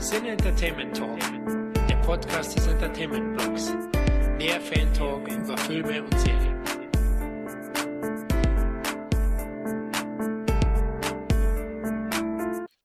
Sin Entertainment Talk, der Podcast des Entertainment Blogs. Mehr Fan Talk über Filme und Serien.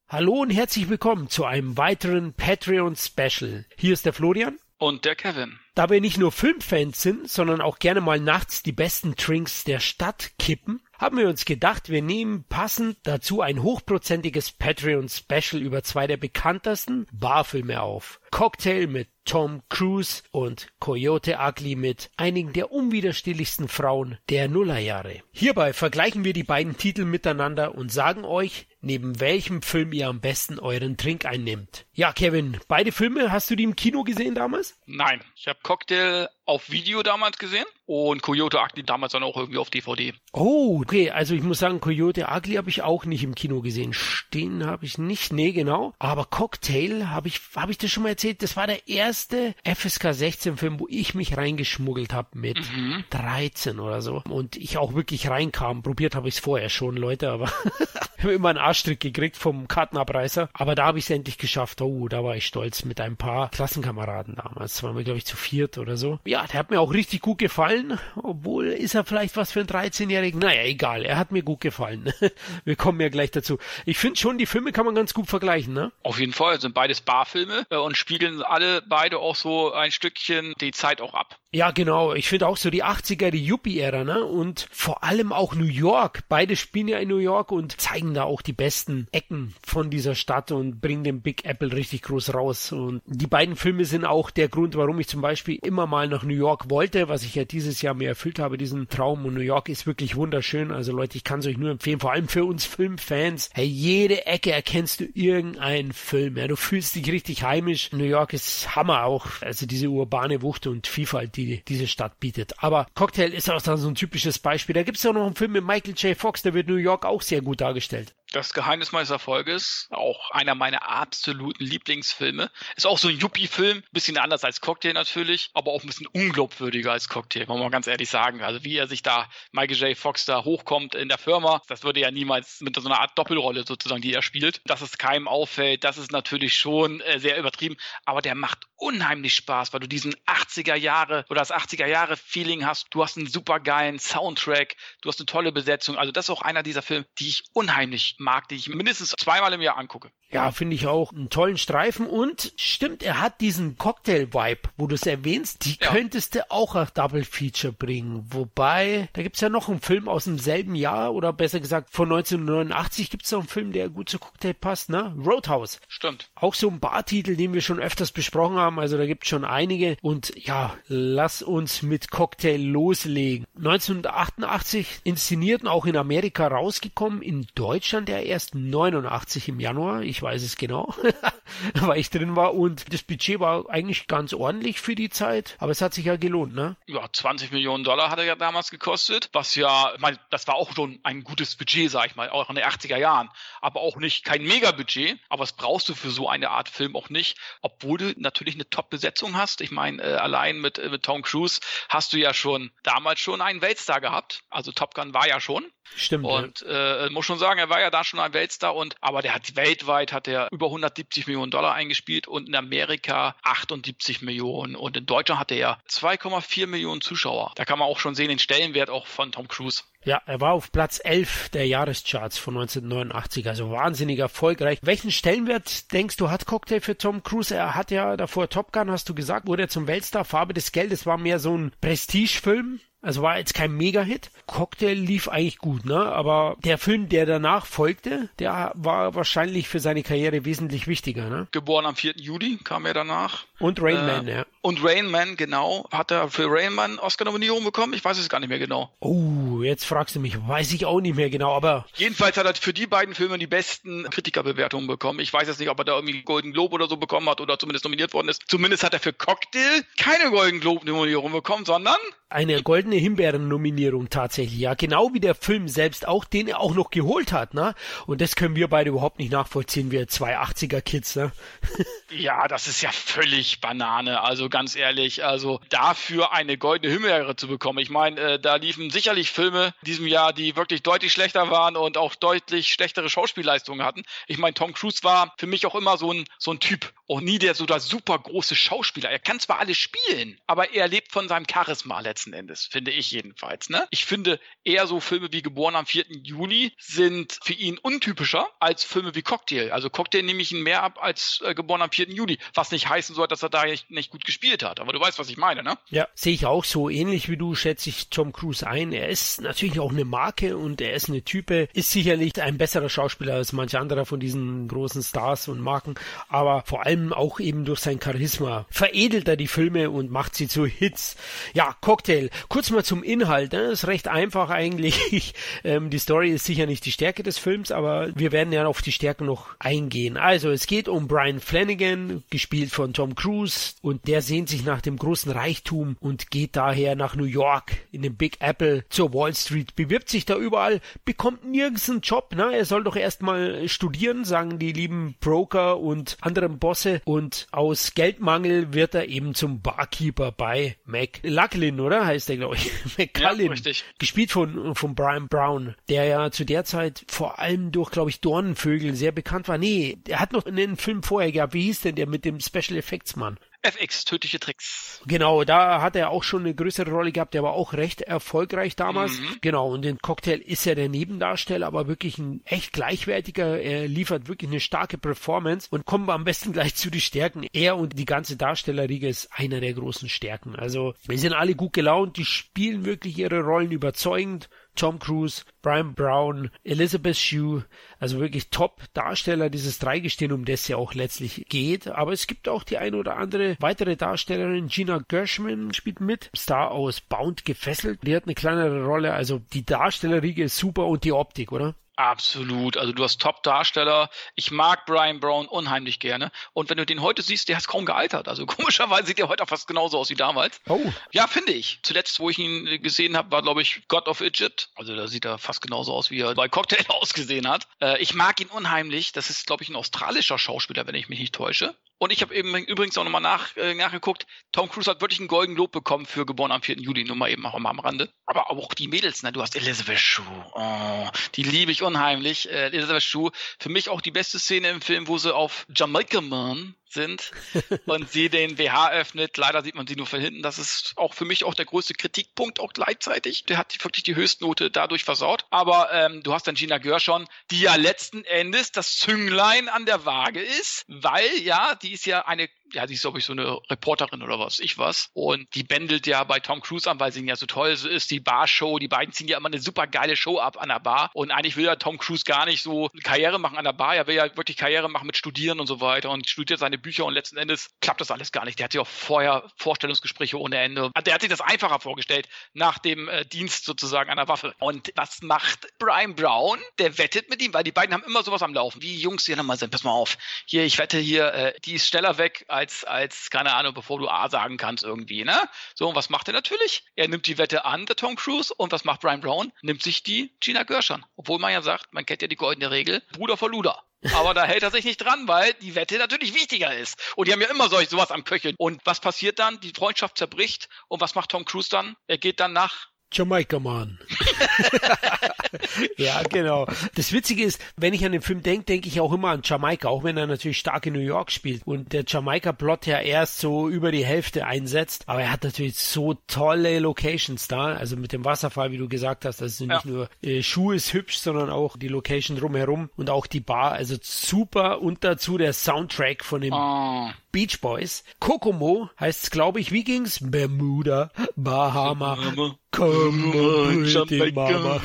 Hallo und herzlich willkommen zu einem weiteren Patreon Special. Hier ist der Florian. Und der Kevin. Da wir nicht nur Filmfans sind, sondern auch gerne mal nachts die besten Drinks der Stadt kippen, haben wir uns gedacht, wir nehmen passend dazu ein hochprozentiges Patreon Special über zwei der bekanntesten Barfilme auf. Cocktail mit Tom Cruise und Coyote Ugly mit einigen der unwiderstehlichsten Frauen der Nullerjahre. Hierbei vergleichen wir die beiden Titel miteinander und sagen euch, neben welchem Film ihr am besten euren Trink einnimmt. Ja, Kevin, beide Filme hast du die im Kino gesehen damals? Nein, ich habe Cocktail auf Video damals gesehen und Coyote Ugly damals dann auch irgendwie auf DVD. Oh, okay, also ich muss sagen, Coyote Ugly habe ich auch nicht im Kino gesehen. Stehen habe ich nicht, nee, genau. Aber Cocktail habe ich, habe ich das schon mal erzählt, das war der erste FSK 16 Film, wo ich mich reingeschmuggelt habe mit mhm. 13 oder so. Und ich auch wirklich reinkam. Probiert habe ich es vorher schon, Leute, aber ich habe immer einen Arschtrick gekriegt vom Kartenabreißer. Aber da habe ich es endlich geschafft. Oh, da war ich stolz mit ein paar Klassenkameraden damals. Das waren wir, glaube ich, zu viert oder so. Ja, der hat mir auch richtig gut gefallen. Obwohl, ist er vielleicht was für einen 13-Jährigen? Naja, egal. Er hat mir gut gefallen. wir kommen ja gleich dazu. Ich finde schon, die Filme kann man ganz gut vergleichen, ne? Auf jeden Fall. Sind beides Barfilme äh, und spiegeln alle beide auch so ein Stückchen die Zeit auch ab. Ja, genau. Ich finde auch so die 80er, die Yuppie-Ära, ne? Und vor allem auch New York. Beide spielen ja in New York und zeigen da auch die besten Ecken von dieser Stadt und bringen den Big Apple richtig groß raus. Und die beiden Filme sind auch der Grund, warum ich zum Beispiel immer mal nach New York wollte, was ich ja dieses Jahr mir erfüllt habe, diesen Traum. Und New York ist wirklich wunderschön. Also Leute, ich kann es euch nur empfehlen, vor allem für uns Filmfans. Hey, jede Ecke erkennst du irgendeinen Film. Ja, du fühlst dich richtig heimisch. New York ist Hammer auch. Also diese urbane Wucht und Vielfalt, die die diese Stadt bietet. Aber Cocktail ist auch so ein typisches Beispiel. Da gibt es ja noch einen Film mit Michael J. Fox, der wird New York auch sehr gut dargestellt. Das Geheimnis meines Erfolges, auch einer meiner absoluten Lieblingsfilme. Ist auch so ein Yuppie-Film, bisschen anders als Cocktail natürlich, aber auch ein bisschen unglaubwürdiger als Cocktail, muss man ganz ehrlich sagen. Also wie er sich da, Michael J. Fox da hochkommt in der Firma, das würde ja niemals mit so einer Art Doppelrolle sozusagen, die er spielt. Dass es keinem auffällt, das ist natürlich schon äh, sehr übertrieben, aber der macht unheimlich Spaß, weil du diesen 80er Jahre oder das 80er Jahre Feeling hast. Du hast einen super geilen Soundtrack, du hast eine tolle Besetzung. Also das ist auch einer dieser Filme, die ich unheimlich mag, die ich mindestens zweimal im Jahr angucke. Ja, finde ich auch einen tollen Streifen und stimmt, er hat diesen Cocktail-Vibe, wo du es erwähnst, die ja. könntest du auch als Double Feature bringen. Wobei, da gibt's ja noch einen Film aus demselben Jahr oder besser gesagt von 1989 gibt's noch einen Film, der gut zu Cocktail passt, ne? Roadhouse. Stimmt. Auch so ein Bartitel, den wir schon öfters besprochen haben, also da gibt's schon einige. Und ja, lass uns mit Cocktail loslegen. 1988 inszeniert und auch in Amerika rausgekommen, in Deutschland ja erst 89 im Januar. Ich weiß es genau, weil ich drin war. Und das Budget war eigentlich ganz ordentlich für die Zeit, aber es hat sich ja gelohnt, ne? Ja, 20 Millionen Dollar hat er ja damals gekostet, was ja, ich meine, das war auch schon ein gutes Budget, sag ich mal, auch in den 80er Jahren, aber auch nicht kein Mega-Budget, aber das brauchst du für so eine Art Film auch nicht, obwohl du natürlich eine Top-Besetzung hast. Ich meine, äh, allein mit, äh, mit Tom Cruise hast du ja schon damals schon einen Weltstar gehabt, also Top Gun war ja schon. Stimmt. Und ja. äh, muss schon sagen, er war ja da schon ein Weltstar und aber der hat weltweit hat er über 170 Millionen Dollar eingespielt und in Amerika 78 Millionen und in Deutschland hatte er 2,4 Millionen Zuschauer. Da kann man auch schon sehen den Stellenwert auch von Tom Cruise. Ja, er war auf Platz 11 der Jahrescharts von 1989, also wahnsinnig erfolgreich. Welchen Stellenwert denkst du hat Cocktail für Tom Cruise? Er hat ja davor Top Gun, hast du gesagt, wurde er zum Weltstar. Farbe des Geldes war mehr so ein Prestigefilm. Also war jetzt kein Mega-Hit. Cocktail lief eigentlich gut, ne? Aber der Film, der danach folgte, der war wahrscheinlich für seine Karriere wesentlich wichtiger, ne? Geboren am 4. Juli kam er danach. Und Rain äh, Man, ja. Und Rain Man, genau. Hat er für Rain Man Oscar-Nominierung bekommen? Ich weiß es gar nicht mehr genau. Oh, jetzt fragst du mich. Weiß ich auch nicht mehr genau, aber. Jedenfalls hat er für die beiden Filme die besten Kritikerbewertungen bekommen. Ich weiß jetzt nicht, ob er da irgendwie Golden Globe oder so bekommen hat oder zumindest nominiert worden ist. Zumindest hat er für Cocktail keine Golden Globe-Nominierung bekommen, sondern eine goldene Himbeeren-Nominierung tatsächlich. Ja, genau wie der Film selbst auch, den er auch noch geholt hat. Ne? Und das können wir beide überhaupt nicht nachvollziehen, wir zwei 80er-Kids. Ne? ja, das ist ja völlig Banane. Also ganz ehrlich, also dafür eine goldene Himbeere zu bekommen. Ich meine, äh, da liefen sicherlich Filme in diesem Jahr, die wirklich deutlich schlechter waren und auch deutlich schlechtere Schauspielleistungen hatten. Ich meine, Tom Cruise war für mich auch immer so ein, so ein Typ und nie der so der super große Schauspieler. Er kann zwar alles spielen, aber er lebt von seinem Charisma letzten Endes, finde ich jedenfalls. Ne? Ich finde eher so Filme wie Geboren am 4. Juli sind für ihn untypischer als Filme wie Cocktail. Also Cocktail nehme ich ihn mehr ab als äh, Geboren am 4. Juli, was nicht heißen soll, dass er da nicht, nicht gut gespielt hat. Aber du weißt, was ich meine, ne? Ja, sehe ich auch so. Ähnlich wie du schätze ich Tom Cruise ein. Er ist natürlich auch eine Marke und er ist eine Type, ist sicherlich ein besserer Schauspieler als manch anderer von diesen großen Stars und Marken, aber vor allem auch eben durch sein Charisma veredelt er die Filme und macht sie zu Hits. Ja, Cocktail. Kurz mal zum Inhalt. Ne? Ist recht einfach eigentlich. ähm, die Story ist sicher nicht die Stärke des Films, aber wir werden ja auf die Stärken noch eingehen. Also es geht um Brian Flanagan, gespielt von Tom Cruise und der sehnt sich nach dem großen Reichtum und geht daher nach New York in den Big Apple zur Wall Street, bewirbt sich da überall, bekommt nirgends einen Job. Ne? Er soll doch erstmal studieren, sagen die lieben Broker und anderen Bosse und aus Geldmangel wird er eben zum Barkeeper bei McLaughlin, oder? Heißt der, glaube ich. McCullin. Ja, gespielt von, von Brian Brown, der ja zu der Zeit vor allem durch, glaube ich, Dornenvögel sehr bekannt war. Nee, er hat noch einen Film vorher gehabt. Wie hieß denn der mit dem Special Effects Mann? FX, tödliche Tricks. Genau, da hat er auch schon eine größere Rolle gehabt, der war auch recht erfolgreich damals. Mhm. Genau, und den Cocktail ist er der Nebendarsteller, aber wirklich ein echt gleichwertiger, er liefert wirklich eine starke Performance und kommen wir am besten gleich zu den Stärken. Er und die ganze Darstellerriege ist einer der großen Stärken. Also, wir sind alle gut gelaunt, die spielen wirklich ihre Rollen überzeugend. Tom Cruise, Brian Brown, Elizabeth Shue, also wirklich Top-Darsteller dieses Dreigestirn, um das ja auch letztlich geht. Aber es gibt auch die eine oder andere weitere Darstellerin, Gina Gershman spielt mit, Star aus Bound gefesselt. Die hat eine kleinere Rolle, also die Darstellerriege ist super und die Optik, oder? Absolut. Also du hast Top-Darsteller. Ich mag Brian Brown unheimlich gerne. Und wenn du den heute siehst, der ist kaum gealtert. Also komischerweise sieht er heute auch fast genauso aus wie damals. Oh. Ja, finde ich. Zuletzt, wo ich ihn gesehen habe, war, glaube ich, God of Egypt. Also da sieht er fast genauso aus, wie er bei Cocktail ausgesehen hat. Äh, ich mag ihn unheimlich. Das ist, glaube ich, ein australischer Schauspieler, wenn ich mich nicht täusche. Und ich habe eben übrigens auch nochmal nach, äh, nachgeguckt. Tom Cruise hat wirklich einen golden Lob bekommen für Geboren am 4. Juli, nur mal eben auch mal am Rande. Aber auch die Mädels, ne? Du hast Elizabeth Shue. Oh, die liebe ich unheimlich. Äh, Elizabeth Shue. Für mich auch die beste Szene im Film, wo sie auf Jamaica Man sind und sie den BH öffnet. Leider sieht man sie nur von hinten. Das ist auch für mich auch der größte Kritikpunkt auch gleichzeitig. Der hat wirklich die Höchstnote dadurch versaut. Aber ähm, du hast dann Gina Gershon, die ja letzten Endes das Zünglein an der Waage ist, weil ja, die ist ja eine ja, die ist, glaube ich, so eine Reporterin oder was, ich was. Und die bändelt ja bei Tom Cruise an, weil sie ihn ja so toll ist, die Bar-Show. Die beiden ziehen ja immer eine super geile Show ab an der Bar. Und eigentlich will ja Tom Cruise gar nicht so Karriere machen an der Bar. Er will ja wirklich Karriere machen mit Studieren und so weiter und studiert seine Bücher und letzten Endes klappt das alles gar nicht. Der hat ja auch vorher Vorstellungsgespräche ohne Ende. Der hat sich das einfacher vorgestellt nach dem äh, Dienst sozusagen an der Waffe. Und was macht Brian Brown? Der wettet mit ihm, weil die beiden haben immer sowas am Laufen. Wie Jungs hier nochmal sind, pass mal auf. Hier, ich wette hier, äh, die ist schneller weg als als, als, keine Ahnung, bevor du A sagen kannst irgendwie, ne? So, und was macht er natürlich? Er nimmt die Wette an, der Tom Cruise, und was macht Brian Brown? Nimmt sich die Gina Gershon. Obwohl man ja sagt, man kennt ja die goldene Regel, Bruder vor Luder. Aber da hält er sich nicht dran, weil die Wette natürlich wichtiger ist. Und die haben ja immer solch sowas am Köcheln. Und was passiert dann? Die Freundschaft zerbricht. Und was macht Tom Cruise dann? Er geht dann nach Jamaika Man. ja, genau. Das Witzige ist, wenn ich an den Film denke, denke ich auch immer an Jamaika, auch wenn er natürlich stark in New York spielt und der Jamaika-Plot ja erst so über die Hälfte einsetzt. Aber er hat natürlich so tolle Locations da, also mit dem Wasserfall, wie du gesagt hast, das sind ja. nicht nur äh, Schuhe ist hübsch, sondern auch die Location drumherum und auch die Bar, also super und dazu der Soundtrack von dem oh. Beach Boys. Kokomo heißt es, glaube ich, wie ging's? Bermuda, Bahama, Come Comme un Jamaicain.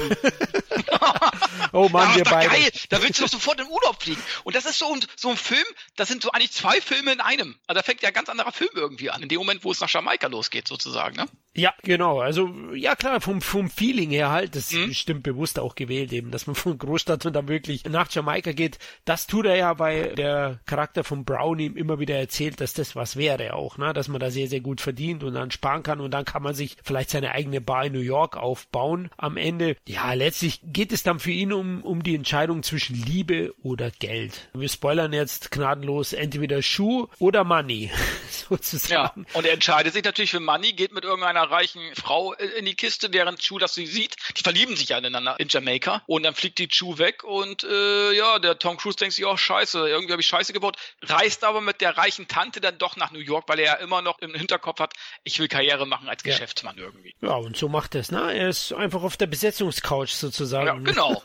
oh Mann, ja, wir beide. geil, da willst du doch sofort in Urlaub fliegen. Und das ist so ein, so ein Film, das sind so eigentlich zwei Filme in einem. Also da fängt ja ein ganz anderer Film irgendwie an, in dem Moment, wo es nach Jamaika losgeht, sozusagen, ne? Ja, genau. Also, ja klar, vom, vom Feeling her halt, das mhm. ist bestimmt bewusst auch gewählt eben, dass man von Großstadt und dann wirklich nach Jamaika geht. Das tut er ja, weil der Charakter von Brown ihm immer wieder erzählt, dass das was wäre auch, ne? Dass man da sehr, sehr gut verdient und dann sparen kann und dann kann man sich vielleicht seine eigene Bar in New York aufbauen. Am Ende, ja, letztlich geht es dann für ihn um, um die Entscheidung zwischen Liebe oder Geld. Wir spoilern jetzt gnadenlos entweder Schuh oder Money, sozusagen. Ja, und er entscheidet sich natürlich für Money, geht mit irgendeiner reichen Frau in die Kiste, während Chu das sie sieht. Die verlieben sich ja ineinander in Jamaika und dann fliegt die Chu weg und äh, ja, der Tom Cruise denkt sich, oh scheiße, irgendwie habe ich Scheiße gebaut, reist aber mit der reichen Tante dann doch nach New York, weil er ja immer noch im Hinterkopf hat, ich will Karriere machen als ja. Geschäftsmann irgendwie. Ja, und so macht er es, ne? Er ist einfach auf der Besetzungscouch sozusagen. Ja, genau.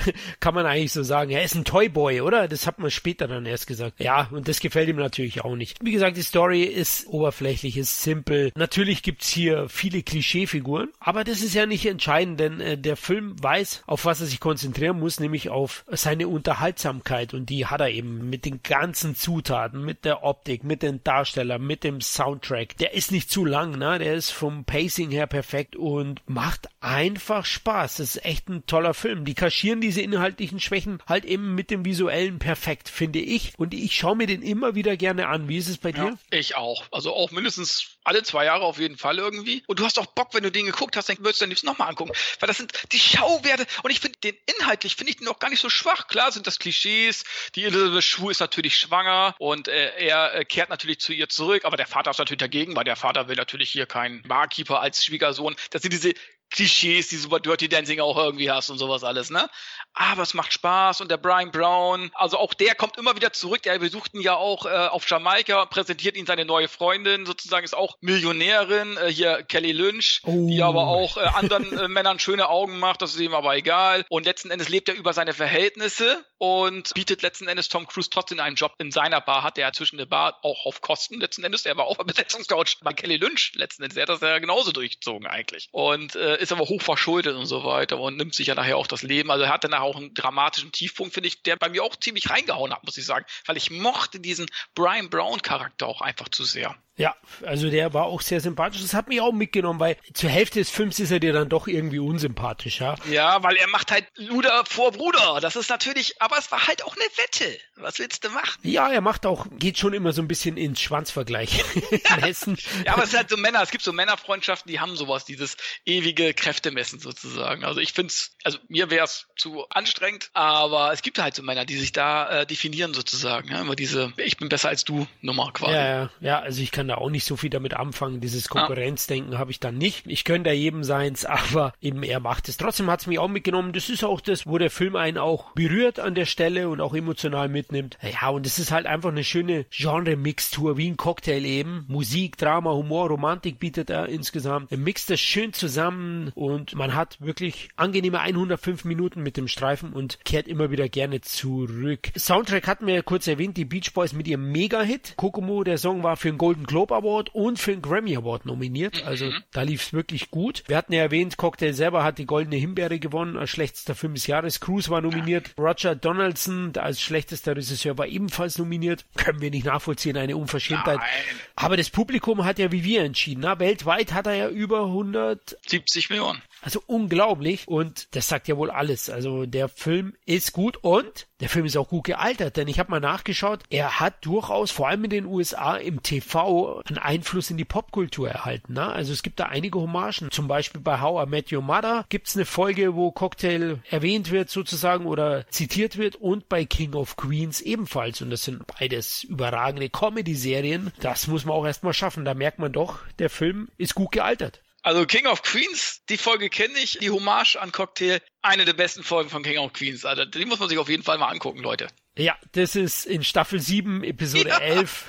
Kann man eigentlich so sagen. Er ist ein Toyboy, oder? Das hat man später dann erst gesagt. Ja, und das gefällt ihm natürlich auch nicht. Wie gesagt, die Story ist oberflächlich, ist simpel. Natürlich gibt's hier viele Klischeefiguren, aber das ist ja nicht entscheidend, denn äh, der Film weiß, auf was er sich konzentrieren muss, nämlich auf seine Unterhaltsamkeit und die hat er eben mit den ganzen Zutaten, mit der Optik, mit den Darstellern, mit dem Soundtrack. Der ist nicht zu lang, ne? Der ist vom Pacing her perfekt und macht einfach Spaß. Das ist echt ein toller Film. Die kaschieren diese inhaltlichen Schwächen halt eben mit dem visuellen perfekt, finde ich. Und ich schaue mir den immer wieder gerne an. Wie ist es bei dir? Ja, ich auch. Also auch mindestens alle zwei Jahre auf jeden Fall irgendwie. Und du hast auch Bock, wenn du den geguckt hast, dann würdest du den liebsten nochmal angucken. Weil das sind die Schauwerte. Und ich finde den inhaltlich, finde ich den auch gar nicht so schwach. Klar sind das Klischees. Die Elizabeth Shue ist natürlich schwanger und äh, er äh, kehrt natürlich zu ihr zurück. Aber der Vater ist natürlich dagegen, weil der Vater will natürlich hier keinen Barkeeper als Schwiegersohn. Das sind diese Klischees, die super Dirty Dancing auch irgendwie hast und sowas alles, ne? Aber es macht Spaß und der Brian Brown, also auch der kommt immer wieder zurück. Der besucht ihn ja auch äh, auf Jamaika, präsentiert ihn seine neue Freundin, sozusagen ist auch Millionärin, äh, hier Kelly Lynch, oh. die aber auch äh, anderen äh, Männern schöne Augen macht, das ist ihm aber egal. Und letzten Endes lebt er über seine Verhältnisse und bietet letzten Endes Tom Cruise trotzdem einen Job in seiner Bar, hat er zwischen der Bar auch auf Kosten letzten Endes. Er war auch bei Besetzungscoach bei Kelly Lynch letzten Endes. Er hat das ja genauso durchgezogen eigentlich. Und äh, ist aber hoch verschuldet und so weiter und nimmt sich ja nachher auch das Leben. Also er hat danach auch einen dramatischen Tiefpunkt, finde ich, der bei mir auch ziemlich reingehauen hat, muss ich sagen, weil ich mochte diesen Brian Brown Charakter auch einfach zu sehr. Ja, also der war auch sehr sympathisch. Das hat mich auch mitgenommen, weil zur Hälfte des Films ist er dir dann doch irgendwie unsympathisch, ja? Ja, weil er macht halt Luder vor Bruder. Das ist natürlich, aber es war halt auch eine Wette. Was willst du machen? Ja, er macht auch, geht schon immer so ein bisschen ins Schwanzvergleich messen. ja, aber es ist halt so Männer, es gibt so Männerfreundschaften, die haben sowas, dieses ewige Kräftemessen sozusagen. Also ich finde es, also mir wäre es zu anstrengend, aber es gibt halt so Männer, die sich da äh, definieren sozusagen. Ja? Immer diese, ich bin besser als du Nummer quasi. Ja, ja, also ich kann kann da auch nicht so viel damit anfangen. Dieses Konkurrenzdenken ja. habe ich dann nicht. Ich könnte da jedem seins, aber eben er macht es. Trotzdem hat es mich auch mitgenommen. Das ist auch das, wo der Film einen auch berührt an der Stelle und auch emotional mitnimmt. Ja, und es ist halt einfach eine schöne Genre-Mixtur, wie ein Cocktail eben. Musik, Drama, Humor, Romantik bietet er insgesamt. Er mixt das schön zusammen und man hat wirklich angenehme 105 Minuten mit dem Streifen und kehrt immer wieder gerne zurück. Soundtrack hatten wir ja kurz erwähnt, die Beach Boys mit ihrem Mega-Hit. Kokomo, der Song war für einen Golden Globe Award und für den Grammy Award nominiert. Mhm. Also da lief es wirklich gut. Wir hatten ja erwähnt, Cocktail selber hat die Goldene Himbeere gewonnen als schlechtester Film des Jahres. Cruise war nominiert. Roger Donaldson als schlechtester Regisseur war ebenfalls nominiert. Können wir nicht nachvollziehen, eine Unverschämtheit. Nein. Aber das Publikum hat ja wie wir entschieden. Na, weltweit hat er ja über 170 Millionen. Also unglaublich und das sagt ja wohl alles. Also der Film ist gut und der Film ist auch gut gealtert, denn ich habe mal nachgeschaut, er hat durchaus vor allem in den USA im TV einen Einfluss in die Popkultur erhalten. Ne? Also es gibt da einige Hommagen. Zum Beispiel bei How I Met Your Mother gibt es eine Folge, wo Cocktail erwähnt wird sozusagen oder zitiert wird und bei King of Queens ebenfalls. Und das sind beides überragende Comedy-Serien. Das muss man auch erstmal schaffen. Da merkt man doch, der Film ist gut gealtert. Also King of Queens, die Folge kenne ich, die Hommage an Cocktail, eine der besten Folgen von King of Queens. Also die muss man sich auf jeden Fall mal angucken, Leute. Ja, das ist in Staffel 7, Episode ja. 11.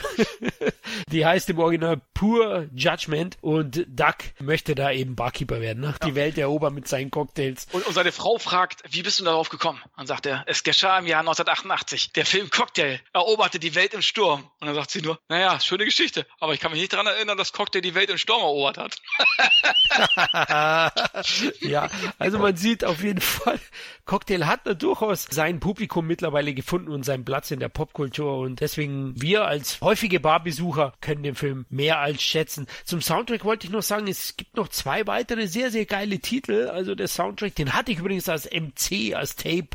die heißt im Original Pure Judgment und Duck möchte da eben Barkeeper werden, ne? die Welt erobern mit seinen Cocktails. Und, und seine Frau fragt, wie bist du darauf gekommen? Dann sagt er, es geschah im Jahr 1988. Der Film Cocktail eroberte die Welt im Sturm. Und dann sagt sie nur, naja, schöne Geschichte, aber ich kann mich nicht daran erinnern, dass Cocktail die Welt im Sturm erobert hat. ja, also man sieht auf jeden Fall, Cocktail hat da durchaus sein Publikum mittlerweile gefunden und seinen Platz in der Popkultur und deswegen wir als häufige Barbesucher können den Film mehr als schätzen. Zum Soundtrack wollte ich noch sagen, es gibt noch zwei weitere sehr, sehr geile Titel. Also der Soundtrack, den hatte ich übrigens als MC, als Tape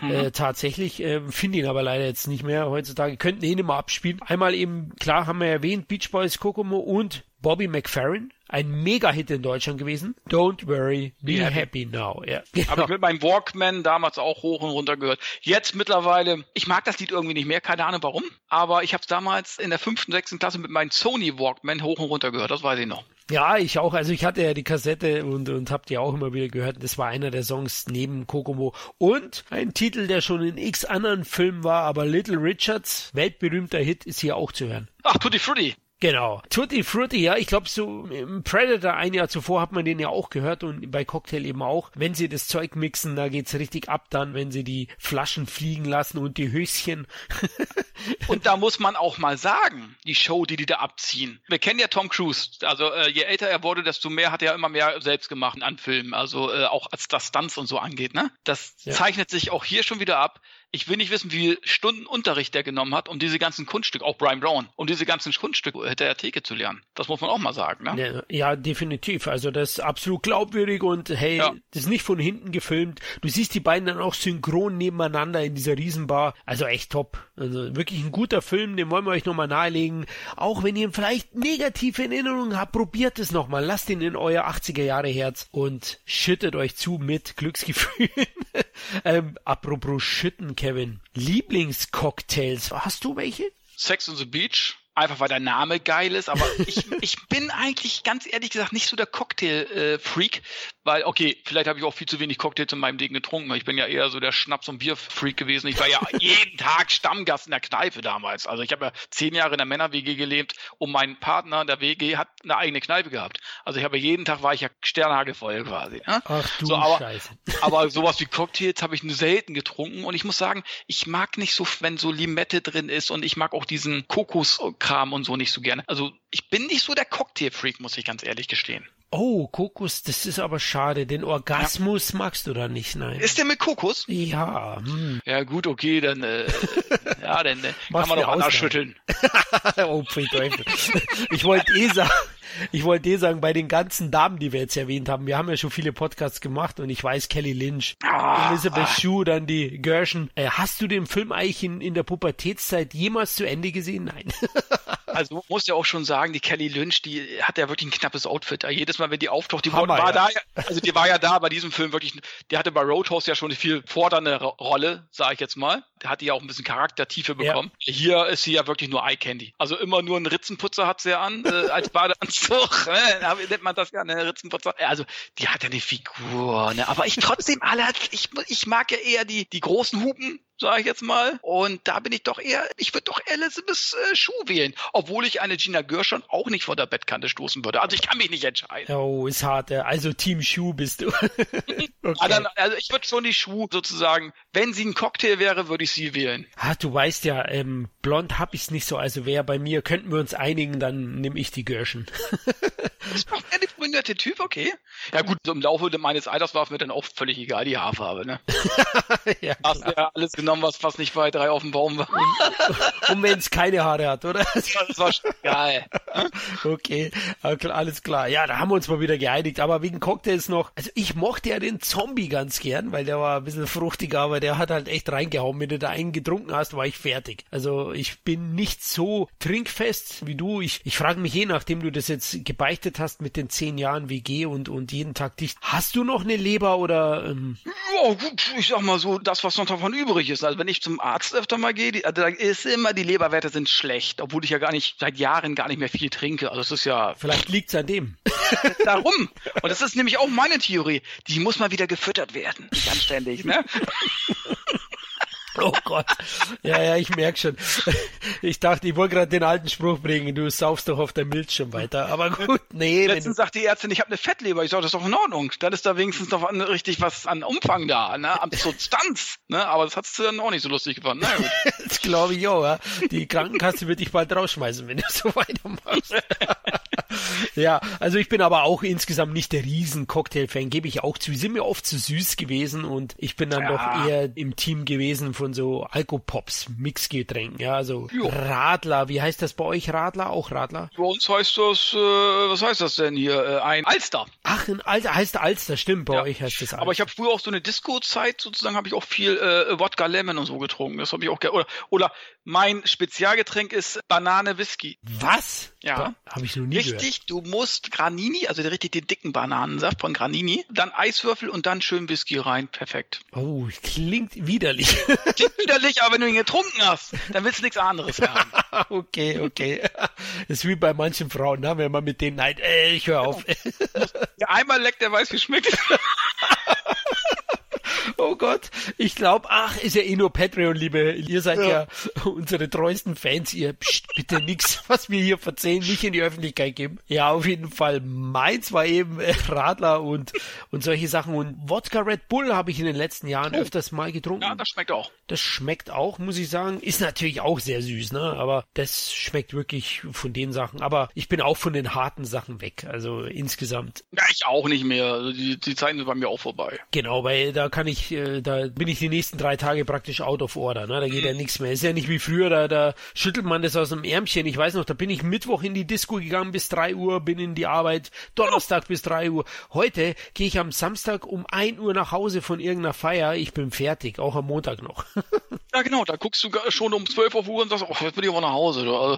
mhm. äh, tatsächlich, äh, finde ihn aber leider jetzt nicht mehr heutzutage. Könnten ihn immer abspielen. Einmal eben, klar haben wir erwähnt, Beach Boys, Kokomo und Bobby McFerrin, ein Mega-Hit in Deutschland gewesen. Don't worry, be yeah. happy now. Ja, genau. Habe ich mit meinem Walkman damals auch hoch und runter gehört. Jetzt mittlerweile, ich mag das Lied irgendwie nicht mehr, keine Ahnung warum, aber ich habe es damals in der fünften, sechsten Klasse mit meinem Sony Walkman hoch und runter gehört, das weiß ich noch. Ja, ich auch. Also ich hatte ja die Kassette und, und hab die auch immer wieder gehört. Das war einer der Songs neben Kokomo. Und ein Titel, der schon in x anderen Filmen war, aber Little Richards, weltberühmter Hit, ist hier auch zu hören. Ach, Tutti Frutti. Genau. Tutti Frutti, ja, ich glaube, so im Predator ein Jahr zuvor hat man den ja auch gehört und bei Cocktail eben auch. Wenn sie das Zeug mixen, da geht's richtig ab dann, wenn sie die Flaschen fliegen lassen und die Höschen. und da muss man auch mal sagen, die Show, die die da abziehen. Wir kennen ja Tom Cruise. Also äh, je älter er wurde, desto mehr hat er immer mehr selbst gemacht an Filmen. Also äh, auch als das Stunts und so angeht. Ne? Das ja. zeichnet sich auch hier schon wieder ab ich will nicht wissen, wie viele Stunden Unterricht der genommen hat, um diese ganzen Kunststücke, auch Brian Brown, um diese ganzen Kunststücke hinter der Theke zu lernen. Das muss man auch mal sagen, ne? Ja, ja definitiv. Also das ist absolut glaubwürdig und hey, ja. das ist nicht von hinten gefilmt. Du siehst die beiden dann auch synchron nebeneinander in dieser Riesenbar. Also echt top. Also wirklich ein guter Film, den wollen wir euch nochmal nahelegen. Auch wenn ihr vielleicht negative Erinnerungen habt, probiert es nochmal. Lasst ihn in euer 80er Jahre Herz und schüttet euch zu mit Glücksgefühlen. ähm, apropos schütten, Kevin. Lieblingscocktails, hast du welche? Sex on the Beach einfach weil der Name geil ist, aber ich, ich bin eigentlich ganz ehrlich gesagt nicht so der Cocktail-Freak, äh, weil, okay, vielleicht habe ich auch viel zu wenig Cocktails in meinem Ding getrunken. Ich bin ja eher so der Schnaps- und Bier-Freak gewesen. Ich war ja jeden Tag Stammgast in der Kneipe damals. Also ich habe ja zehn Jahre in der Männer-WG gelebt und mein Partner in der WG hat eine eigene Kneipe gehabt. Also ich habe jeden Tag war ich ja Sternhagelvoll quasi. Ne? Ach du so, aber, Scheiße. Aber sowas wie Cocktails habe ich nur selten getrunken und ich muss sagen, ich mag nicht so, wenn so Limette drin ist und ich mag auch diesen Kokoskram und so nicht so gerne. Also ich bin nicht so der Cocktail-Freak, muss ich ganz ehrlich gestehen. Oh, Kokos, das ist aber schade. Den Orgasmus ja. magst du da nicht, nein. Ist der mit Kokos? Ja. Hm. Ja, gut, okay, dann, äh, ja, dann äh, kann man doch anders schütteln. oh, Teufel. Ich wollte eh sagen, ich wollte dir sagen, bei den ganzen Damen, die wir jetzt erwähnt haben, wir haben ja schon viele Podcasts gemacht und ich weiß, Kelly Lynch, ah, Elizabeth. Shue, dann die Gershon. Äh, hast du den Film eigentlich in, in der Pubertätszeit jemals zu Ende gesehen? Nein. also muss ja auch schon sagen, die Kelly Lynch, die hat ja wirklich ein knappes Outfit. Jedes Mal, wenn die auftaucht, die Hammer, war ja. da, also die war ja da bei diesem Film wirklich, die hatte bei Roadhouse ja schon eine viel fordernde Rolle, sage ich jetzt mal. Da hat die ja auch ein bisschen Charaktertiefe bekommen. Ja. Hier ist sie ja wirklich nur Eye Candy. Also immer nur einen Ritzenputzer hat sie ja an, äh, als Badeanzug. Äh, nennt man das ja, ne, Ritzenputzer. Also, die hat ja eine Figur, ne? Aber ich trotzdem alle, ich, ich mag ja eher die, die großen Hupen, sage ich jetzt mal. Und da bin ich doch eher, ich würde doch Elizabeth äh, Schuh wählen, obwohl ich eine Gina Gershon auch nicht vor der Bettkante stoßen würde. Also ich kann mich nicht entscheiden. Oh, ist hart. Also Team Schuh bist du. okay. dann, also ich würde schon die Schuh sozusagen, wenn sie ein Cocktail wäre, würde ich sie wählen. Ah, du weißt ja, ähm, blond hab ich's nicht so, also wer bei mir, könnten wir uns einigen, dann nehme ich die Gershon. ist doch der nette Typ, okay. Ja gut, so im Laufe meines Alters war es mir dann auch völlig egal, die Haarfarbe, ne? ja, Hast ja alles genommen, was fast nicht bei drei auf dem Baum war. Und wenn es keine Haare hat, oder? das war schon geil. okay, alles klar. Ja, da haben wir uns mal wieder geeinigt. Aber wegen Cocktails noch. Also ich mochte ja den Zombie ganz gern, weil der war ein bisschen fruchtiger, aber der hat halt echt reingehauen. Wenn du da einen getrunken hast, war ich fertig. Also ich bin nicht so trinkfest wie du. Ich, ich frage mich je, nachdem du das jetzt gebeichtet hast mit den zehn Jahren WG und, und jeden Tag dicht. Hast du noch eine Leber oder? Ähm? Ja, gut, ich sag mal so, das, was noch davon übrig ist. Also wenn ich zum Arzt öfter mal gehe, die, also da ist immer, die Leberwerte sind schlecht, obwohl ich ja gar nicht, seit Jahren gar nicht mehr viel trinke. Also es ist ja. Vielleicht liegt es an dem. Darum. Und das ist nämlich auch meine Theorie. Die muss mal wieder gefüttert werden. Ganz ständig, ne? Oh Gott. Ja, ja, ich merk schon. Ich dachte, ich wollte gerade den alten Spruch bringen, du saufst doch auf der Milchschirm weiter. Aber gut, nee. Letztens sagt die Ärztin, ich habe eine Fettleber. Ich sage, das ist doch in Ordnung. Dann ist da wenigstens noch an, richtig was an Umfang da, ne? an Substanz. Ne? Aber das hat's dann auch nicht so lustig gefunden. Na gut. das glaube ich auch. Ja. Die Krankenkasse wird dich bald rausschmeißen, wenn du so weitermachst. Ja, also ich bin aber auch insgesamt nicht der riesen Cocktail-Fan, gebe ich auch zu. Die sind mir oft zu süß gewesen und ich bin dann ja. doch eher im Team gewesen von so Alkopops, Mixgetränken. Ja, also jo. Radler, wie heißt das bei euch Radler? Auch Radler? Bei uns heißt das, äh, was heißt das denn hier? Äh, ein Alster. Ach, ein Alster, heißt Alster, stimmt, bei ja. euch heißt das Alster. Aber ich habe früher auch so eine Disco-Zeit sozusagen, habe ich auch viel äh, Wodka Lemon und so getrunken. Das habe ich auch gerne. Oder, oder mein Spezialgetränk ist Banane Whisky. Was? Ja. Habe ich noch nie Richtig, gehört. du musst Granini, also richtig den dicken Bananensaft von Granini, dann Eiswürfel und dann schön Whisky rein. Perfekt. Oh, klingt widerlich. Klingt widerlich, aber wenn du ihn getrunken hast, dann willst du nichts anderes haben. okay, okay. Das ist wie bei manchen Frauen, ne? wenn man mit denen, nein, äh, ich höre auf. Ja, einmal leckt, der weiß, wie schmeckt. Oh Gott, ich glaube, ach, ist ja eh nur Patreon, liebe. Ihr seid ja, ja unsere treuesten Fans. Ihr pst, bitte nichts, was wir hier verzählen, nicht in die Öffentlichkeit geben. Ja, auf jeden Fall. Meins war eben äh, Radler und, und solche Sachen. Und Wodka Red Bull habe ich in den letzten Jahren oh. öfters mal getrunken. Ja, das schmeckt auch. Das schmeckt auch, muss ich sagen. Ist natürlich auch sehr süß, ne? Aber das schmeckt wirklich von den Sachen. Aber ich bin auch von den harten Sachen weg. Also insgesamt. Ja, ich auch nicht mehr. Also die, die Zeiten sind bei mir auch vorbei. Genau, weil da kann ich, äh, da bin ich die nächsten drei Tage praktisch out of order. Ne? Da geht mhm. ja nichts mehr. Ist ja nicht wie früher, da, da schüttelt man das aus dem Ärmchen. Ich weiß noch, da bin ich Mittwoch in die Disco gegangen bis drei Uhr, bin in die Arbeit, Donnerstag bis drei Uhr. Heute gehe ich am Samstag um ein Uhr nach Hause von irgendeiner Feier. Ich bin fertig, auch am Montag noch. ja, genau, da guckst du schon um 12 Uhr und sagst, oh, jetzt will ich aber nach Hause. Also,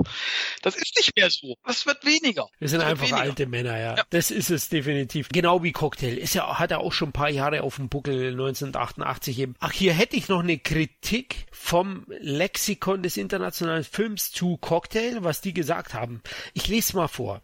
das ist nicht mehr so. Das wird weniger. Wir sind einfach weniger. alte Männer, ja. ja. Das ist es definitiv. Genau wie Cocktail. Ist ja, hat er auch schon ein paar Jahre auf dem Buckel 1988 eben. Ach, hier hätte ich noch eine Kritik vom Lexikon des internationalen Films zu Cocktail, was die gesagt haben. Ich lese mal vor.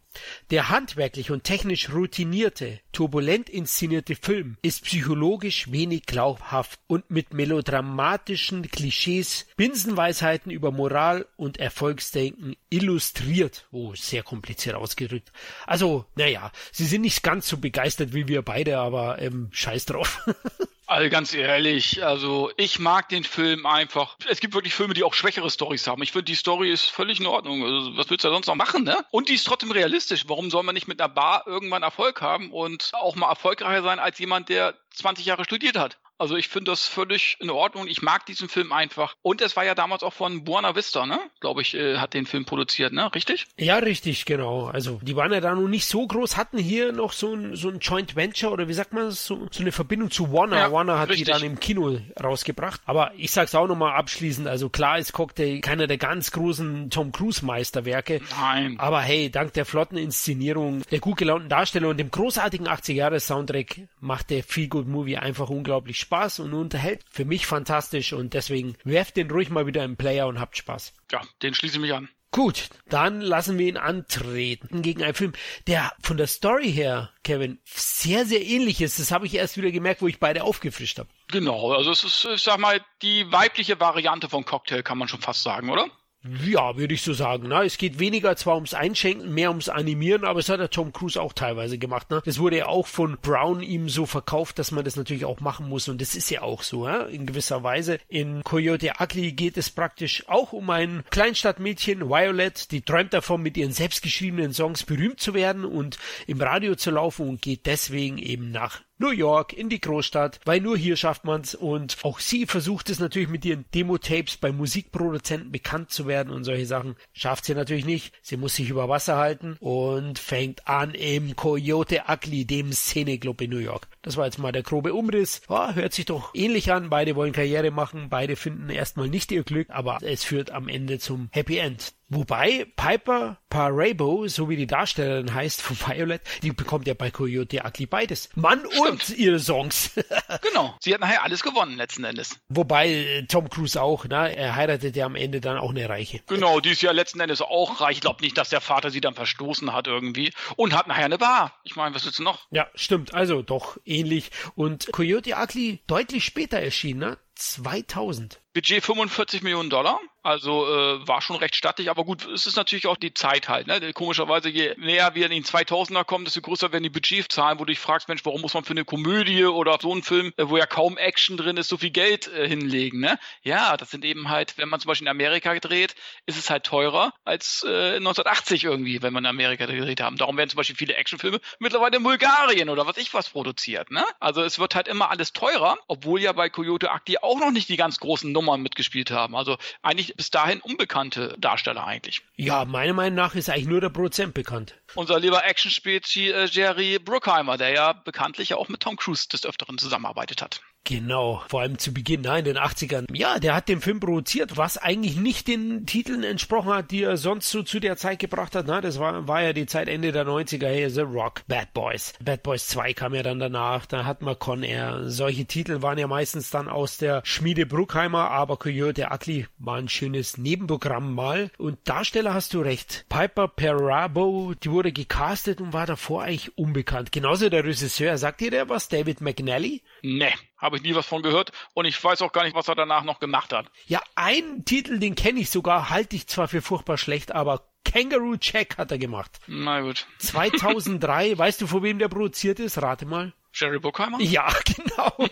Der handwerklich und technisch routinierte, turbulent inszenierte Film ist psychologisch wenig glaubhaft und mit melodramatischen Klischees, Binsenweisheiten über Moral und Erfolgsdenken illustriert. Oh, sehr kompliziert ausgedrückt. Also, naja, sie sind nicht ganz so begeistert wie wir beide, aber ähm, scheiß drauf. Also ganz ehrlich, also ich mag den Film einfach. Es gibt wirklich Filme, die auch schwächere Stories haben. Ich finde, die Story ist völlig in Ordnung. Also, was willst du da sonst noch machen, ne? Und die ist trotzdem realistisch. Warum soll man nicht mit einer Bar irgendwann Erfolg haben und auch mal erfolgreicher sein als jemand, der 20 Jahre studiert hat? Also ich finde das völlig in Ordnung. Ich mag diesen Film einfach. Und es war ja damals auch von Buena Vista, ne? Glaube ich, äh, hat den Film produziert, ne? Richtig? Ja, richtig, genau. Also die waren ja da noch nicht so groß, hatten hier noch so ein, so ein Joint Venture oder wie sagt man das? So, so eine Verbindung zu Warner. Ja, Warner hat richtig. die dann im Kino rausgebracht. Aber ich sag's auch nochmal abschließend. Also klar ist Cocktail keiner der ganz großen Tom Cruise Meisterwerke. Nein. Aber hey, dank der flotten Inszenierung, der gut gelaunten Darsteller und dem großartigen 80 Jahre Soundtrack macht der Feel Good Movie einfach unglaublich Spaß. Spaß und unterhält. Für mich fantastisch und deswegen werft den ruhig mal wieder im Player und habt Spaß. Ja, den schließe ich mich an. Gut, dann lassen wir ihn antreten gegen einen Film, der von der Story her, Kevin, sehr, sehr ähnlich ist. Das habe ich erst wieder gemerkt, wo ich beide aufgefrischt habe. Genau, also es ist, ich sag mal, die weibliche Variante von Cocktail, kann man schon fast sagen, oder? Ja, würde ich so sagen. Ne? Es geht weniger zwar ums Einschenken, mehr ums Animieren, aber es hat der Tom Cruise auch teilweise gemacht. Ne? Das wurde ja auch von Brown ihm so verkauft, dass man das natürlich auch machen muss und das ist ja auch so, ja? in gewisser Weise. In Coyote Ugly geht es praktisch auch um ein Kleinstadtmädchen, Violet, die träumt davon, mit ihren selbstgeschriebenen Songs berühmt zu werden und im Radio zu laufen und geht deswegen eben nach New York, in die Großstadt, weil nur hier schafft man's und auch sie versucht es natürlich mit ihren Demo-Tapes bei Musikproduzenten bekannt zu werden und solche Sachen. Schafft sie natürlich nicht. Sie muss sich über Wasser halten und fängt an im Coyote Ugly, dem Szeneclub in New York. Das war jetzt mal der grobe Umriss. Ja, hört sich doch ähnlich an. Beide wollen Karriere machen. Beide finden erstmal nicht ihr Glück, aber es führt am Ende zum Happy End. Wobei Piper Parabo, so wie die Darstellerin heißt von Violet, die bekommt ja bei Coyote Ugly beides. Mann und ihre Songs. genau. Sie hat nachher alles gewonnen letzten Endes. Wobei äh, Tom Cruise auch, ne? Er heiratet ja am Ende dann auch eine Reiche. Genau, die ist ja letzten Endes auch reich. Ich glaube nicht, dass der Vater sie dann verstoßen hat irgendwie. Und hat nachher eine Bar. Ich meine, was willst du noch? Ja, stimmt. Also doch ähnlich. Und Coyote Ugly deutlich später erschienen, ne? 2000. Budget 45 Millionen Dollar. Also äh, war schon recht stattig, aber gut, es ist natürlich auch die Zeit halt. Ne? Komischerweise, je näher wir in den 2000er kommen, desto größer werden die Budgetzahlen, wo du dich fragst, Mensch, warum muss man für eine Komödie oder so einen Film, äh, wo ja kaum Action drin ist, so viel Geld äh, hinlegen? Ne? Ja, das sind eben halt, wenn man zum Beispiel in Amerika dreht, ist es halt teurer als äh, 1980 irgendwie, wenn man in Amerika gedreht haben. Darum werden zum Beispiel viele Actionfilme mittlerweile in Bulgarien oder was ich was produziert. Ne? Also es wird halt immer alles teurer, obwohl ja bei Coyote Akti auch noch nicht die ganz großen Nummern mitgespielt haben. Also eigentlich bis dahin unbekannte Darsteller eigentlich. Ja, meiner Meinung nach ist eigentlich nur der Produzent bekannt. Unser lieber Action-Spezi äh, Jerry Bruckheimer, der ja bekanntlich auch mit Tom Cruise des Öfteren zusammenarbeitet hat. Genau, vor allem zu Beginn, nein, in den 80ern. Ja, der hat den Film produziert, was eigentlich nicht den Titeln entsprochen hat, die er sonst so zu der Zeit gebracht hat. Na, das war, war ja die Zeit Ende der 90er, hey, The Rock, Bad Boys. Bad Boys 2 kam ja dann danach, da hat man Con Air. Solche Titel waren ja meistens dann aus der Schmiede Bruckheimer, aber Coyote Ugly war ein schönes Nebenprogramm mal. Und Darsteller hast du recht. Piper Perabo, die wurde gecastet und war davor eigentlich unbekannt. Genauso der Regisseur, sagt ihr der was? David McNally? Nee. Habe ich nie was von gehört und ich weiß auch gar nicht, was er danach noch gemacht hat. Ja, einen Titel, den kenne ich sogar, halte ich zwar für furchtbar schlecht, aber Kangaroo Check hat er gemacht. Na gut. 2003, weißt du, von wem der produziert ist? Rate mal. Jerry Bruckheimer? Ja, genau.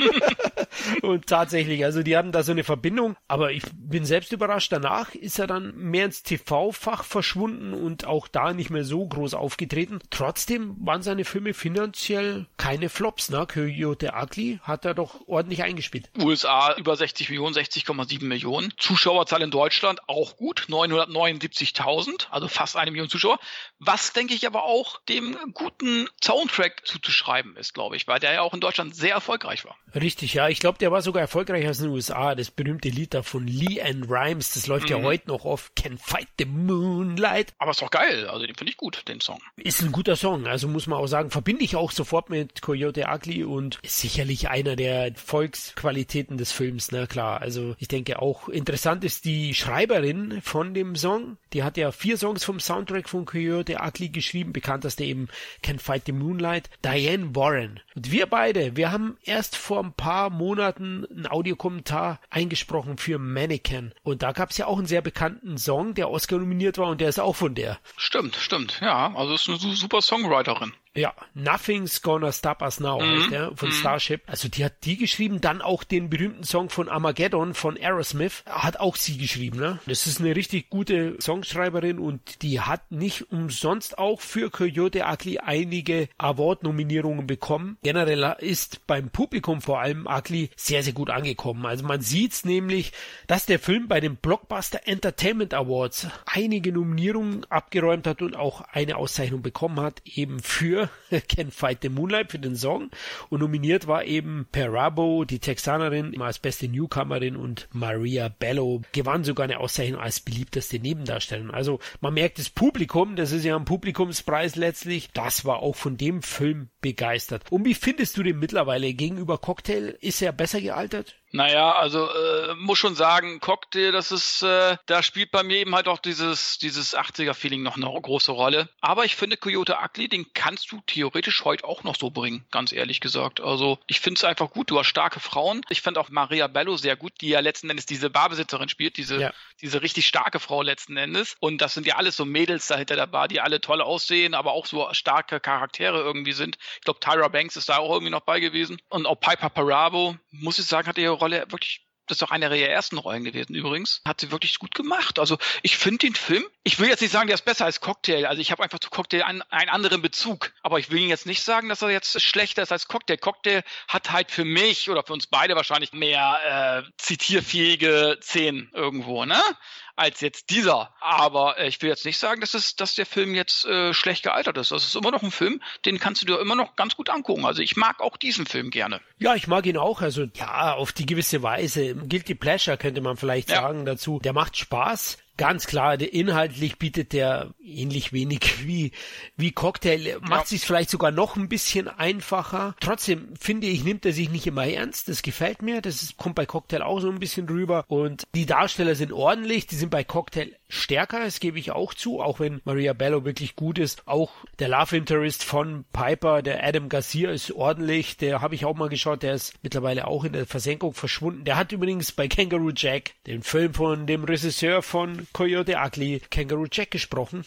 und tatsächlich, also die hatten da so eine Verbindung, aber ich bin selbst überrascht. Danach ist er dann mehr ins TV-Fach verschwunden und auch da nicht mehr so groß aufgetreten. Trotzdem waren seine Filme finanziell keine Flops, ne? Coyote Ugly hat er doch ordentlich eingespielt. USA über 60 Millionen, 60,7 Millionen. Zuschauerzahl in Deutschland auch gut, 979.000, also fast eine Million Zuschauer. Was denke ich aber auch dem guten Soundtrack zuzuschreiben ist, glaube ich weil der ja auch in Deutschland sehr erfolgreich war. Richtig, ja. Ich glaube, der war sogar erfolgreicher als in den USA. Das berühmte Lied da von Lee and Rhymes, das läuft mhm. ja heute noch auf Can Fight the Moonlight. Aber ist doch geil. Also den finde ich gut, den Song. Ist ein guter Song. Also muss man auch sagen, verbinde ich auch sofort mit Coyote Ugly und ist sicherlich einer der Volksqualitäten des Films, na klar. Also ich denke auch interessant ist die Schreiberin von dem Song. Die hat ja vier Songs vom Soundtrack von Coyote Ugly geschrieben. Bekannteste eben Can Fight the Moonlight. Diane Warren. Und wir beide, wir haben erst vor ein paar Monaten einen Audiokommentar eingesprochen für Mannequin. Und da gab es ja auch einen sehr bekannten Song, der Oscar nominiert war und der ist auch von der. Stimmt, stimmt. Ja, also ist eine super Songwriterin. Ja, Nothing's Gonna Stop Us Now mhm. heißt der, von mhm. Starship. Also die hat die geschrieben, dann auch den berühmten Song von Armageddon von Aerosmith, hat auch sie geschrieben, ne? Das ist eine richtig gute Songschreiberin und die hat nicht umsonst auch für Coyote Ugly einige Award-Nominierungen bekommen. Generell ist beim Publikum vor allem Ugly sehr, sehr gut angekommen. Also man sieht's nämlich, dass der Film bei den Blockbuster Entertainment Awards einige Nominierungen abgeräumt hat und auch eine Auszeichnung bekommen hat, eben für Can Fight the Moonlight für den Song und nominiert war eben Perabo, die Texanerin, als beste Newcomerin und Maria Bello gewann sogar eine Auszeichnung als beliebteste Nebendarstellerin. Also man merkt das Publikum, das ist ja ein Publikumspreis letztlich, das war auch von dem Film begeistert. Und wie findest du den mittlerweile gegenüber Cocktail? Ist er besser gealtert? Naja, also äh, muss schon sagen, Cocktail, das ist, äh, da spielt bei mir eben halt auch dieses, dieses 80er-Feeling noch eine große Rolle. Aber ich finde Coyote Ugly, den kannst du theoretisch heute auch noch so bringen, ganz ehrlich gesagt. Also ich finde es einfach gut, du hast starke Frauen. Ich finde auch Maria Bello sehr gut, die ja letzten Endes diese Barbesitzerin spielt, diese, ja. diese richtig starke Frau letzten Endes. Und das sind ja alles so Mädels dahinter der Bar, die alle toll aussehen, aber auch so starke Charaktere irgendwie sind. Ich glaube, Tyra Banks ist da auch irgendwie noch bei gewesen. Und auch Piper Parabo, muss ich sagen, hat ihre Rolle wirklich das ist auch eine ihrer ersten Rollen gewesen übrigens. Hat sie wirklich gut gemacht. Also ich finde den Film, ich will jetzt nicht sagen, der ist besser als Cocktail. Also ich habe einfach zu Cocktail einen, einen anderen Bezug. Aber ich will Ihnen jetzt nicht sagen, dass er jetzt schlechter ist als Cocktail. Cocktail hat halt für mich oder für uns beide wahrscheinlich mehr äh, zitierfähige Szenen irgendwo, ne? als jetzt dieser. Aber äh, ich will jetzt nicht sagen, dass, es, dass der Film jetzt äh, schlecht gealtert ist. Das ist immer noch ein Film, den kannst du dir immer noch ganz gut angucken. Also ich mag auch diesen Film gerne. Ja, ich mag ihn auch. Also ja, auf die gewisse Weise. Guilty Pleasure könnte man vielleicht ja. sagen dazu. Der macht Spaß ganz klar, der inhaltlich bietet der ähnlich wenig wie, wie Cocktail, macht ja. sich vielleicht sogar noch ein bisschen einfacher. Trotzdem finde ich, nimmt er sich nicht immer ernst. Das gefällt mir. Das ist, kommt bei Cocktail auch so ein bisschen rüber. Und die Darsteller sind ordentlich. Die sind bei Cocktail stärker, das gebe ich auch zu, auch wenn Maria Bello wirklich gut ist. Auch der Love Interest von Piper, der Adam Garcia ist ordentlich. Der habe ich auch mal geschaut. Der ist mittlerweile auch in der Versenkung verschwunden. Der hat übrigens bei Kangaroo Jack, den Film von dem Regisseur von Coyote Ugly, Kangaroo Jack gesprochen.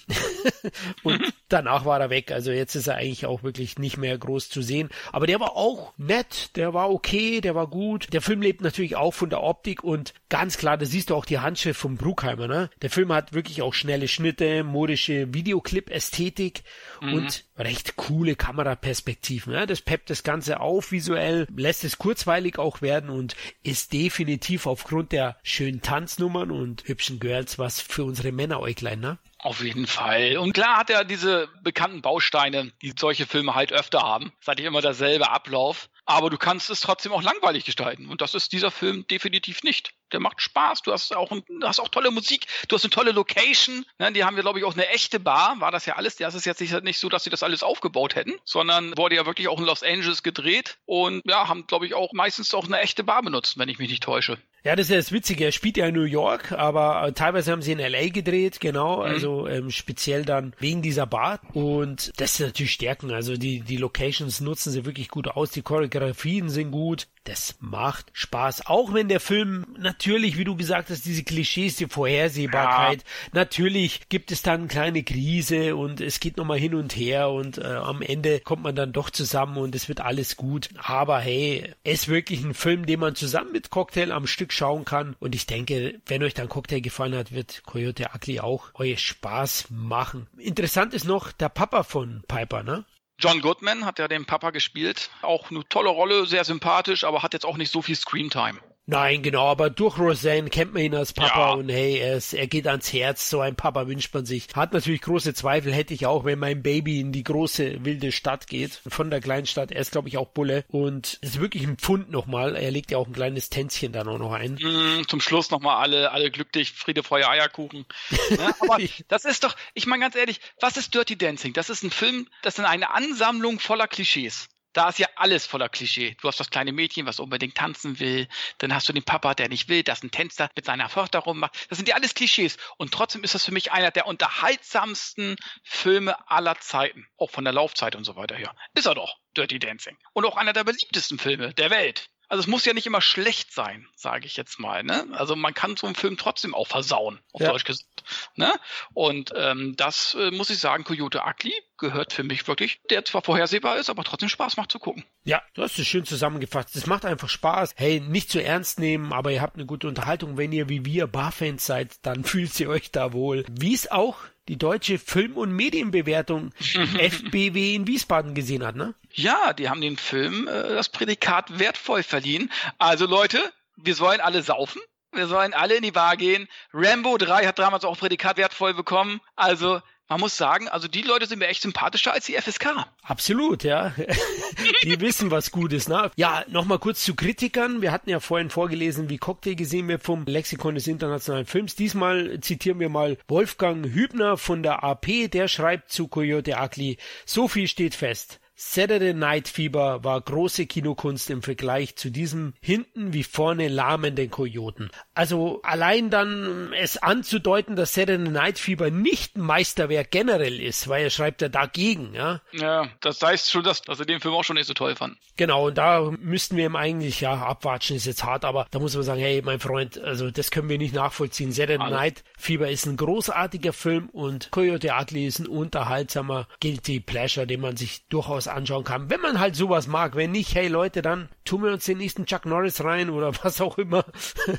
Und danach war er weg. Also jetzt ist er eigentlich auch wirklich nicht mehr groß zu sehen. Aber der war auch nett. Der war okay. Der war gut. Der Film lebt natürlich auch von der Optik und ganz klar, da siehst du auch die Handschrift von Bruckheimer, ne? Der Film hat wirklich auch schnelle Schnitte, modische Videoclip-Ästhetik mhm. und recht coole Kameraperspektiven. Ja, das peppt das Ganze auf visuell, lässt es kurzweilig auch werden und ist definitiv aufgrund der schönen Tanznummern und hübschen Girls was für unsere Männeräuglein, ne? Auf jeden Fall. Und klar hat er diese bekannten Bausteine, die solche Filme halt öfter haben. Seid ihr immer derselbe Ablauf. Aber du kannst es trotzdem auch langweilig gestalten. Und das ist dieser Film definitiv nicht. Der macht Spaß. Du hast auch, ein, hast auch tolle Musik. Du hast eine tolle Location. Ne, die haben wir, glaube ich, auch eine echte Bar. War das ja alles. Das ist jetzt nicht so, dass sie das alles aufgebaut hätten, sondern wurde ja wirklich auch in Los Angeles gedreht. Und ja, haben, glaube ich, auch meistens auch eine echte Bar benutzt, wenn ich mich nicht täusche. Ja, das ist ja das Witzige. Er spielt ja in New York, aber äh, teilweise haben sie in LA gedreht, genau, mhm. also ähm, speziell dann wegen dieser Bar. Und das sind natürlich Stärken. Also die, die Locations nutzen sie wirklich gut aus, die Choreografien sind gut das macht Spaß. Auch wenn der Film natürlich, wie du gesagt hast, diese Klischees, die Vorhersehbarkeit, ja. natürlich gibt es dann eine kleine Krise und es geht nochmal hin und her und äh, am Ende kommt man dann doch zusammen und es wird alles gut. Aber hey, es ist wirklich ein Film, den man zusammen mit Cocktail am Stück schauen kann und ich denke, wenn euch dann Cocktail gefallen hat, wird Coyote Ugly auch euch Spaß machen. Interessant ist noch der Papa von Piper, ne? John Goodman hat ja den Papa gespielt. Auch eine tolle Rolle, sehr sympathisch, aber hat jetzt auch nicht so viel Screentime. Nein, genau, aber durch Roseanne kennt man ihn als Papa ja. und hey, er, ist, er geht ans Herz, so ein Papa wünscht man sich. Hat natürlich große Zweifel, hätte ich auch, wenn mein Baby in die große wilde Stadt geht, von der Kleinstadt. Er ist, glaube ich, auch Bulle und ist wirklich ein Pfund nochmal. Er legt ja auch ein kleines Tänzchen dann auch noch ein. Mm, zum Schluss nochmal alle, alle glücklich, Friede, Feuer, Eierkuchen. ja, aber das ist doch, ich meine ganz ehrlich, was ist Dirty Dancing? Das ist ein Film, das ist eine Ansammlung voller Klischees da ist ja alles voller Klischee. Du hast das kleine Mädchen, was unbedingt tanzen will, dann hast du den Papa, der nicht will, dass ein Tänzer mit seiner Tochter rummacht. Das sind ja alles Klischees. Und trotzdem ist das für mich einer der unterhaltsamsten Filme aller Zeiten. Auch von der Laufzeit und so weiter her. Ist er doch, Dirty Dancing. Und auch einer der beliebtesten Filme der Welt. Also es muss ja nicht immer schlecht sein, sage ich jetzt mal. Ne? Also man kann so einen Film trotzdem auch versauen, auf ja. Deutsch gesagt. Ne? Und ähm, das äh, muss ich sagen, Coyote Ugly gehört für mich wirklich, der zwar vorhersehbar ist, aber trotzdem Spaß macht zu gucken. Ja, du hast es schön zusammengefasst. Es macht einfach Spaß. Hey, nicht zu ernst nehmen, aber ihr habt eine gute Unterhaltung. Wenn ihr wie wir Barfans seid, dann fühlt ihr euch da wohl. Wie es auch die deutsche Film- und Medienbewertung FBW in Wiesbaden gesehen hat, ne? Ja, die haben den Film äh, das Prädikat wertvoll verliehen. Also Leute, wir sollen alle saufen. Wir sollen alle in die Bar gehen. Rambo 3 hat damals auch Prädikat wertvoll bekommen. Also man muss sagen, also die Leute sind mir echt sympathischer als die FSK. Absolut, ja. die wissen, was gut ist. Ne? Ja, nochmal kurz zu Kritikern. Wir hatten ja vorhin vorgelesen, wie Cocktail gesehen wird vom Lexikon des internationalen Films. Diesmal zitieren wir mal Wolfgang Hübner von der AP. Der schreibt zu Coyote Ugly, so viel steht fest. Saturday Night Fever war große Kinokunst im Vergleich zu diesem hinten wie vorne lahmenden Kojoten. Also allein dann es anzudeuten, dass Saturday Night Fever nicht ein Meisterwerk generell ist, weil er schreibt ja dagegen, ja. Ja, das heißt schon, dass, dass er den Film auch schon nicht so toll fand. Genau, und da müssten wir ihm eigentlich, ja, abwatschen ist jetzt hart, aber da muss man sagen, hey, mein Freund, also das können wir nicht nachvollziehen. Saturday Alles. Night Fever ist ein großartiger Film und Coyote Ugly ist ein unterhaltsamer Guilty Pleasure, den man sich durchaus anschauen kann. Wenn man halt sowas mag, wenn nicht, hey Leute, dann tun wir uns den nächsten Chuck Norris rein oder was auch immer.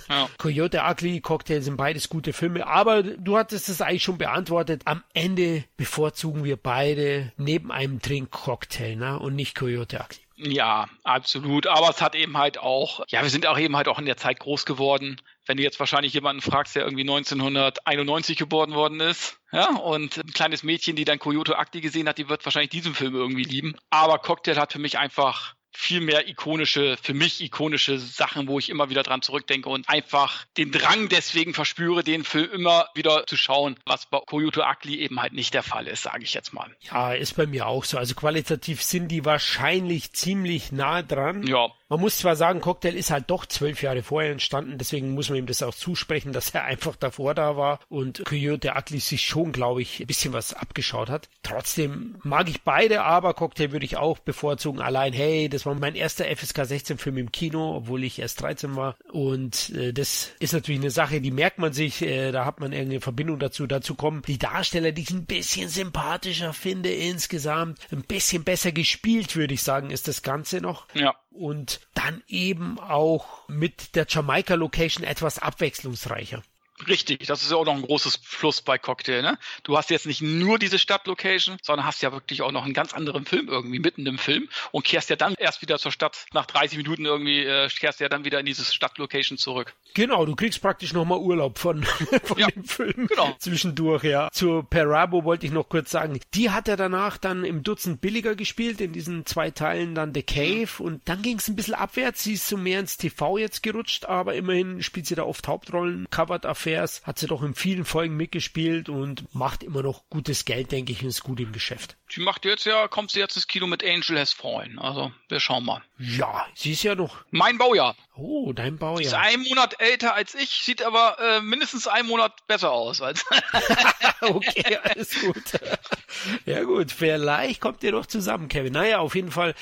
Ja. Coyote Ugly, Cocktail sind beides gute Filme, aber du hattest es eigentlich schon beantwortet. Am Ende bevorzugen wir beide neben einem Trinkcocktail, ne? Und nicht Coyote Ugly. Ja, absolut. Aber es hat eben halt auch, ja, wir sind auch eben halt auch in der Zeit groß geworden. Wenn du jetzt wahrscheinlich jemanden fragst, der irgendwie 1991 geboren worden ist, ja, und ein kleines Mädchen, die dann Coyote Akti gesehen hat, die wird wahrscheinlich diesen Film irgendwie lieben. Aber Cocktail hat für mich einfach viel mehr ikonische, für mich ikonische Sachen, wo ich immer wieder dran zurückdenke und einfach den Drang deswegen verspüre, den Film immer wieder zu schauen, was bei Koyoto Ugly eben halt nicht der Fall ist, sage ich jetzt mal. Ja, ist bei mir auch so. Also qualitativ sind die wahrscheinlich ziemlich nah dran. Ja. Man muss zwar sagen, Cocktail ist halt doch zwölf Jahre vorher entstanden, deswegen muss man ihm das auch zusprechen, dass er einfach davor da war und Coyote Ugly sich schon, glaube ich, ein bisschen was abgeschaut hat. Trotzdem mag ich beide, aber Cocktail würde ich auch bevorzugen. Allein, hey, das war mein erster FSK 16 Film im Kino, obwohl ich erst 13 war und äh, das ist natürlich eine Sache, die merkt man sich, äh, da hat man irgendeine Verbindung dazu. Dazu kommen die Darsteller, die ich ein bisschen sympathischer finde insgesamt, ein bisschen besser gespielt, würde ich sagen, ist das Ganze noch. Ja und dann eben auch mit der Jamaika-Location etwas abwechslungsreicher. Richtig, das ist ja auch noch ein großes Plus bei Cocktail. Ne? Du hast jetzt nicht nur diese Stadtlocation, sondern hast ja wirklich auch noch einen ganz anderen Film irgendwie mitten im Film und kehrst ja dann erst wieder zur Stadt. Nach 30 Minuten irgendwie äh, kehrst ja dann wieder in diese Stadtlocation zurück. Genau, du kriegst praktisch nochmal Urlaub von, von ja, dem Film genau. zwischendurch, ja. Zur Perabo wollte ich noch kurz sagen. Die hat er danach dann im Dutzend billiger gespielt, in diesen zwei Teilen dann The Cave und dann ging es ein bisschen abwärts. Sie ist so mehr ins TV jetzt gerutscht, aber immerhin spielt sie da oft Hauptrollen. Covered Affairs hat sie doch in vielen Folgen mitgespielt und macht immer noch gutes Geld, denke ich, und ist gut im Geschäft. Sie macht jetzt ja, kommt sie jetzt ins Kino mit Angel Has Fallen. Also, wir schauen mal. Ja, sie ist ja noch. Mein Baujahr. Oh, dein Baujahr. Ist einen Monat älter als ich, sieht aber äh, mindestens einen Monat besser aus. Als okay, alles gut. Ja gut, vielleicht kommt ihr doch zusammen, Kevin. Naja, auf jeden Fall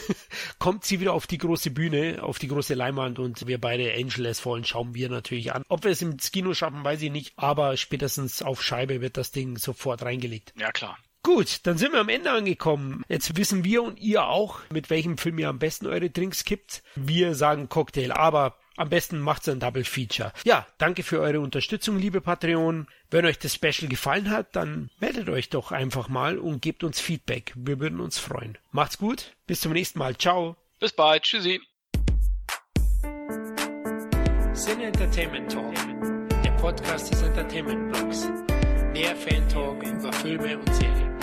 kommt sie wieder auf die große Bühne, auf die große Leinwand und wir beide Angel Has Fallen schauen wir natürlich an. Ob wir es ins Kino schaffen, weiß ich nicht, aber spätestens auf Scheibe wird das Ding sofort reingelegt. Ja, klar. Gut, dann sind wir am Ende angekommen. Jetzt wissen wir und ihr auch, mit welchem Film ihr am besten eure Drinks kippt. Wir sagen Cocktail, aber am besten macht's ein Double Feature. Ja, danke für eure Unterstützung, liebe Patreon. Wenn euch das Special gefallen hat, dann meldet euch doch einfach mal und gebt uns Feedback. Wir würden uns freuen. Macht's gut, bis zum nächsten Mal. Ciao. Bis bald. Tschüssi. Sin Entertainment Talk, Podcast des Entertainment Blogs. Mehr Fan Talk über Filme und Serien.